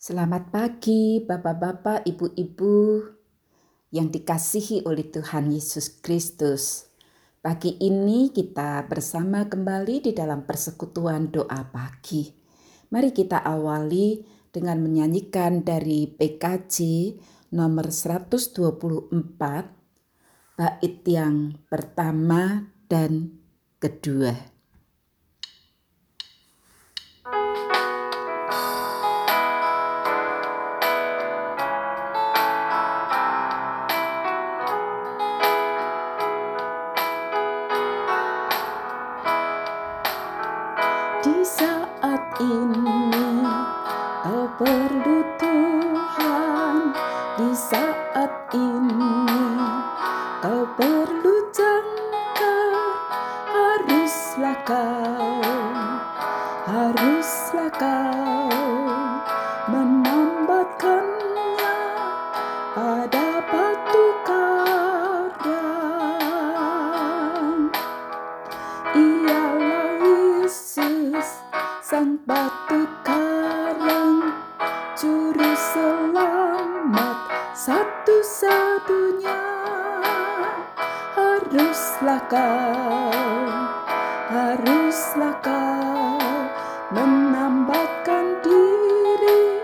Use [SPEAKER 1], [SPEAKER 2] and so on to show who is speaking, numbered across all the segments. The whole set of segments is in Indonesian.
[SPEAKER 1] Selamat pagi, Bapak-bapak, Ibu-ibu yang dikasihi oleh Tuhan Yesus Kristus. Pagi ini kita bersama kembali di dalam persekutuan doa pagi. Mari kita awali dengan menyanyikan dari PKJ nomor 124 bait yang pertama dan kedua. Haruslah kau, Menambatkannya pada batu karang. Ialah Yesus sang batu karang Juru selamat satu-satunya. Haruslah kau, haruslah kau Menambatkan diri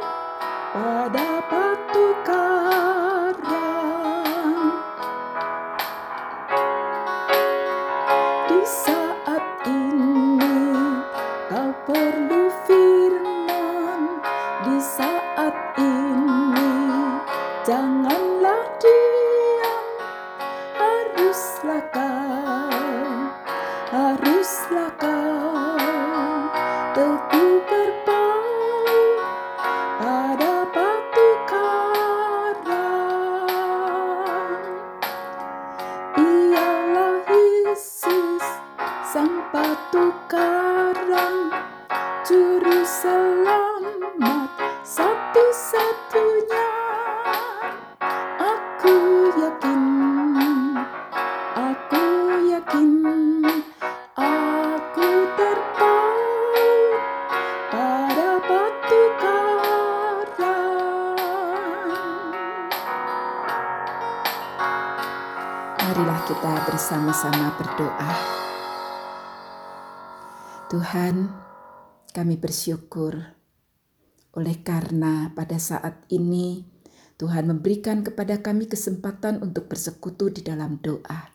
[SPEAKER 1] pada batu karang. Di saat ini kau perlu firman. Di saat ini janganlah diam. Haruslah kau, bersama-sama berdoa. Tuhan, kami bersyukur oleh karena pada saat ini Tuhan memberikan kepada kami kesempatan untuk bersekutu di dalam doa.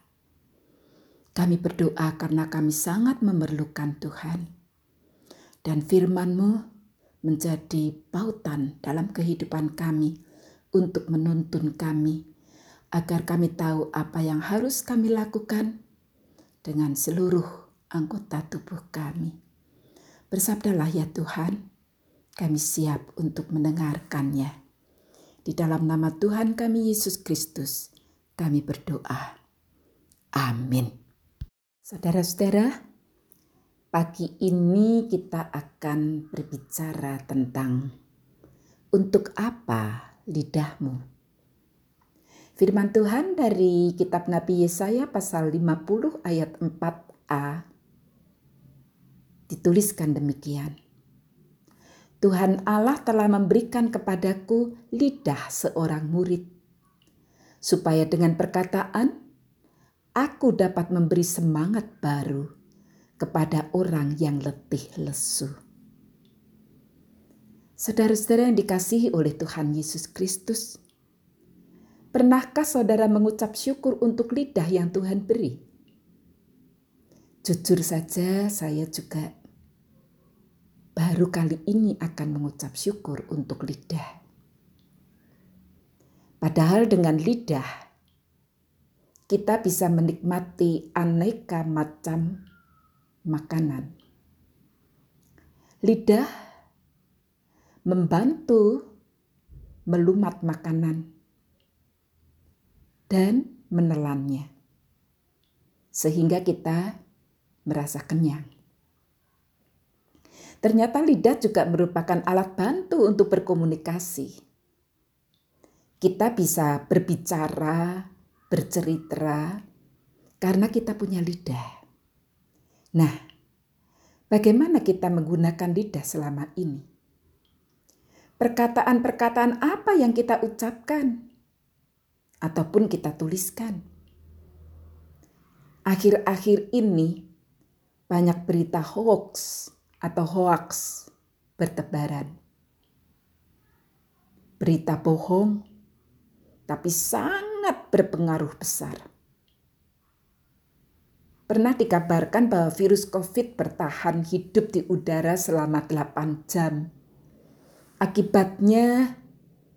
[SPEAKER 1] Kami berdoa karena kami sangat memerlukan Tuhan. Dan firman-Mu menjadi pautan dalam kehidupan kami untuk menuntun kami agar kami tahu apa yang harus kami lakukan dengan seluruh anggota tubuh kami. Bersabdalah ya Tuhan, kami siap untuk mendengarkannya. Di dalam nama Tuhan kami Yesus Kristus, kami berdoa. Amin. Saudara-saudara, pagi ini kita akan berbicara tentang untuk apa lidahmu. Firman Tuhan dari kitab Nabi Yesaya pasal 50 ayat 4a dituliskan demikian. Tuhan Allah telah memberikan kepadaku lidah seorang murid, supaya dengan perkataan aku dapat memberi semangat baru kepada orang yang letih lesu. Saudara-saudara yang dikasihi oleh Tuhan Yesus Kristus, pernahkah saudara mengucap syukur untuk lidah yang Tuhan beri? Jujur saja, saya juga baru kali ini akan mengucap syukur untuk lidah. Padahal dengan lidah kita bisa menikmati aneka macam makanan. Lidah membantu melumat makanan dan menelannya, sehingga kita merasa kenyang. Ternyata lidah juga merupakan alat bantu untuk berkomunikasi. Kita bisa berbicara, bercerita, karena kita punya lidah. Nah, bagaimana kita menggunakan lidah selama ini? perkataan-perkataan apa yang kita ucapkan ataupun kita tuliskan. Akhir-akhir ini banyak berita hoax atau hoax bertebaran. Berita bohong tapi sangat berpengaruh besar. Pernah dikabarkan bahwa virus COVID bertahan hidup di udara selama 8 jam Akibatnya,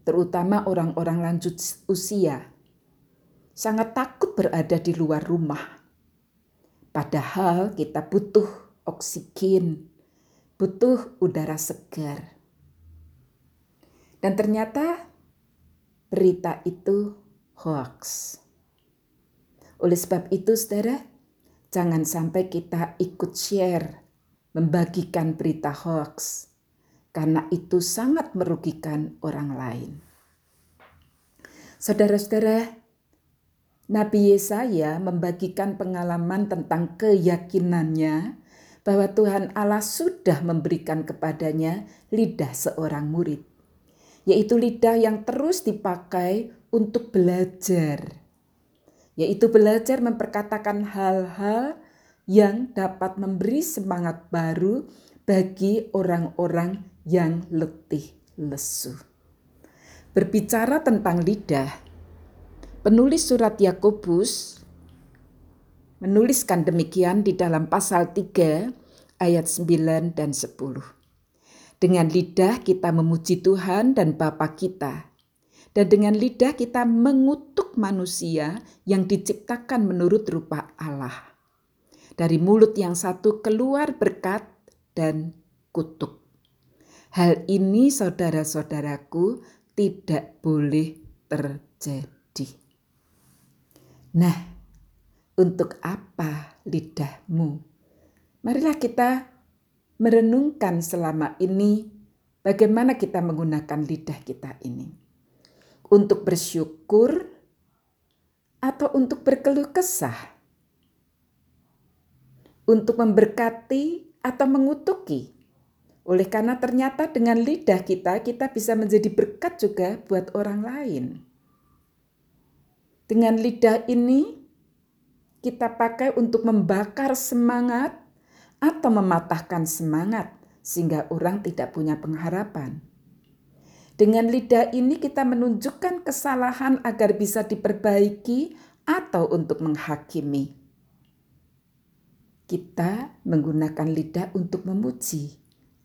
[SPEAKER 1] terutama orang-orang lanjut usia, sangat takut berada di luar rumah. Padahal kita butuh oksigen, butuh udara segar. Dan ternyata berita itu hoax. Oleh sebab itu, saudara, jangan sampai kita ikut share, membagikan berita hoax karena itu sangat merugikan orang lain. Saudara-saudara, Nabi Yesaya membagikan pengalaman tentang keyakinannya bahwa Tuhan Allah sudah memberikan kepadanya lidah seorang murid, yaitu lidah yang terus dipakai untuk belajar, yaitu belajar memperkatakan hal-hal yang dapat memberi semangat baru bagi orang-orang yang letih lesu. Berbicara tentang lidah, penulis surat Yakobus menuliskan demikian di dalam pasal 3 ayat 9 dan 10. Dengan lidah kita memuji Tuhan dan Bapa kita, dan dengan lidah kita mengutuk manusia yang diciptakan menurut rupa Allah. Dari mulut yang satu keluar berkat dan kutuk. Hal ini saudara-saudaraku tidak boleh terjadi. Nah, untuk apa lidahmu? Marilah kita merenungkan selama ini bagaimana kita menggunakan lidah kita ini. Untuk bersyukur atau untuk berkeluh kesah? Untuk memberkati atau mengutuki? Oleh karena ternyata dengan lidah kita, kita bisa menjadi berkat juga buat orang lain. Dengan lidah ini, kita pakai untuk membakar semangat atau mematahkan semangat, sehingga orang tidak punya pengharapan. Dengan lidah ini, kita menunjukkan kesalahan agar bisa diperbaiki atau untuk menghakimi. Kita menggunakan lidah untuk memuji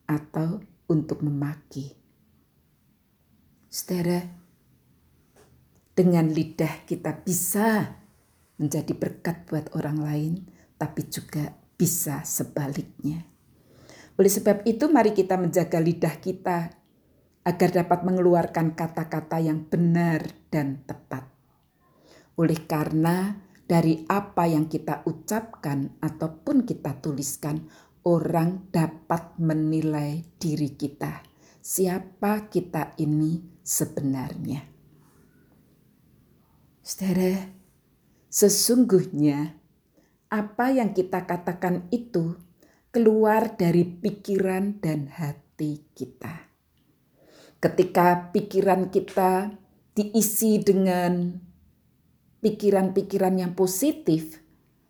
[SPEAKER 1] atau untuk memaki. Saudara, dengan lidah kita bisa menjadi berkat buat orang lain, tapi juga bisa sebaliknya. Oleh sebab itu, mari kita menjaga lidah kita agar dapat mengeluarkan kata-kata yang benar dan tepat. Oleh karena dari apa yang kita ucapkan ataupun kita tuliskan, orang dapat menilai diri kita, siapa kita ini sebenarnya. Saudara, sesungguhnya apa yang kita katakan itu keluar dari pikiran dan hati kita. Ketika pikiran kita diisi dengan pikiran-pikiran yang positif,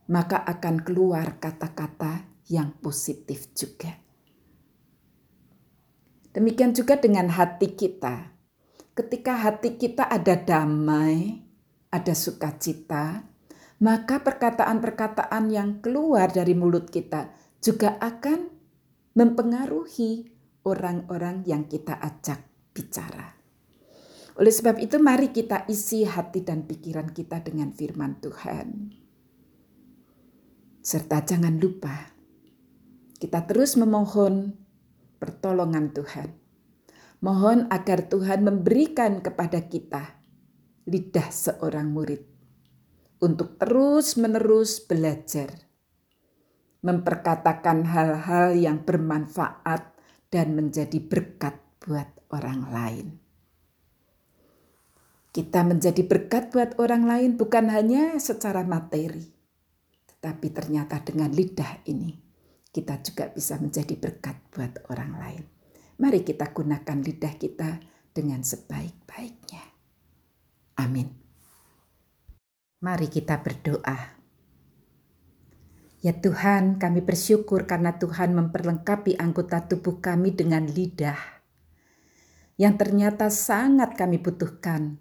[SPEAKER 1] maka akan keluar kata-kata yang positif juga. Demikian juga dengan hati kita. Ketika hati kita ada damai, ada sukacita, maka perkataan-perkataan yang keluar dari mulut kita juga akan mempengaruhi orang-orang yang kita ajak bicara. Oleh sebab itu, mari kita isi hati dan pikiran kita dengan firman Tuhan, serta jangan lupa kita terus memohon pertolongan Tuhan. Mohon agar Tuhan memberikan kepada kita lidah seorang murid untuk terus-menerus belajar, memperkatakan hal-hal yang bermanfaat dan menjadi berkat buat orang lain. Kita menjadi berkat buat orang lain bukan hanya secara materi, tetapi ternyata dengan lidah ini kita juga bisa menjadi berkat buat orang lain. Mari kita gunakan lidah kita dengan sebaik-baiknya. Amin. Mari kita berdoa. Ya Tuhan, kami bersyukur karena Tuhan memperlengkapi anggota tubuh kami dengan lidah yang ternyata sangat kami butuhkan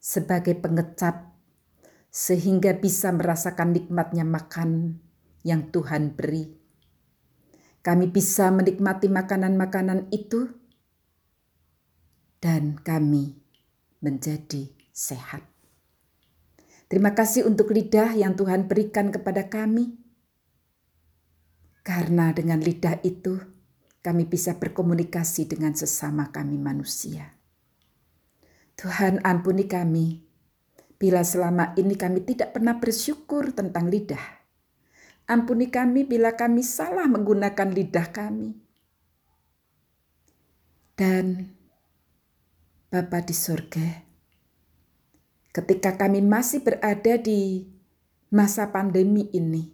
[SPEAKER 1] sebagai pengecap sehingga bisa merasakan nikmatnya makan yang Tuhan beri. Kami bisa menikmati makanan-makanan itu dan kami menjadi sehat. Terima kasih untuk lidah yang Tuhan berikan kepada kami. Karena dengan lidah itu kami bisa berkomunikasi dengan sesama kami manusia. Tuhan ampuni kami bila selama ini kami tidak pernah bersyukur tentang lidah. Ampuni kami bila kami salah menggunakan lidah kami. Dan Bapa di surga, ketika kami masih berada di masa pandemi ini,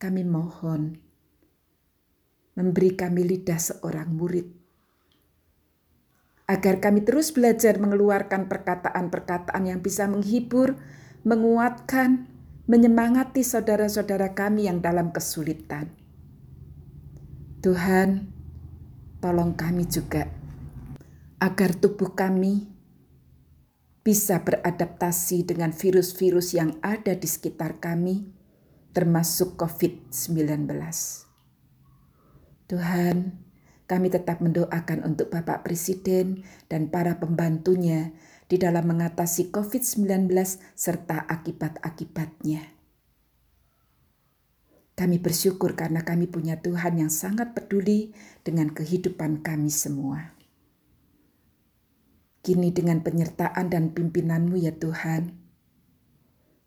[SPEAKER 1] kami mohon memberi kami lidah seorang murid, agar kami terus belajar mengeluarkan perkataan-perkataan yang bisa menghibur, menguatkan, menyemangati saudara-saudara kami yang dalam kesulitan. Tuhan, tolong kami juga agar tubuh kami bisa beradaptasi dengan virus-virus yang ada di sekitar kami, termasuk COVID-19. Tuhan, kami tetap mendoakan untuk Bapak Presiden dan para pembantunya di dalam mengatasi COVID-19 serta akibat-akibatnya. Kami bersyukur karena kami punya Tuhan yang sangat peduli dengan kehidupan kami semua. Kini dengan penyertaan dan pimpinanmu ya Tuhan,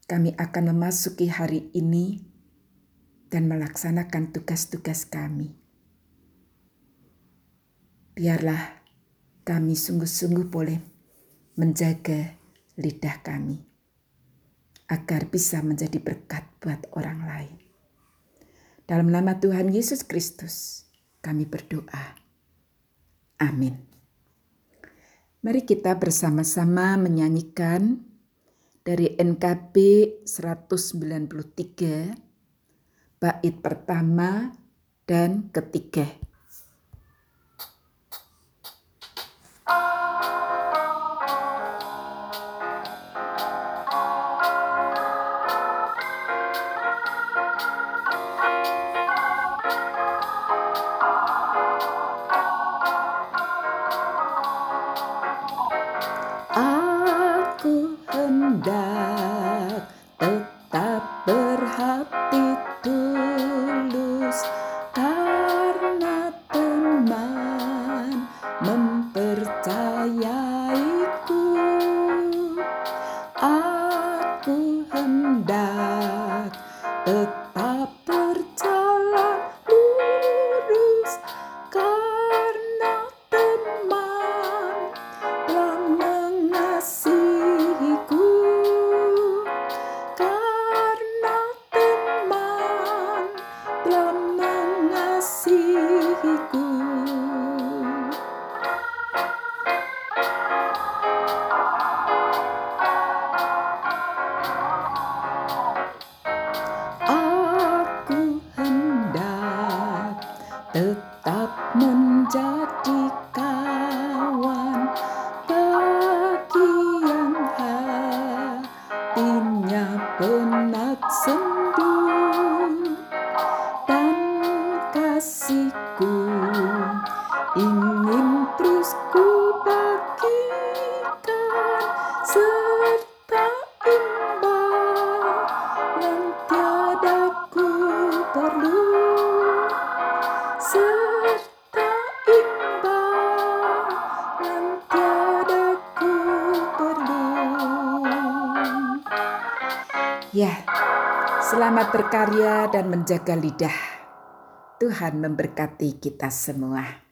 [SPEAKER 1] kami akan memasuki hari ini dan melaksanakan tugas-tugas kami. Biarlah kami sungguh-sungguh boleh menjaga lidah kami agar bisa menjadi berkat buat orang lain. Dalam nama Tuhan Yesus Kristus, kami berdoa. Amin. Mari kita bersama-sama menyanyikan dari NKB 193 bait pertama dan ketiga. Ya, selamat berkarya dan menjaga lidah. Tuhan memberkati kita semua.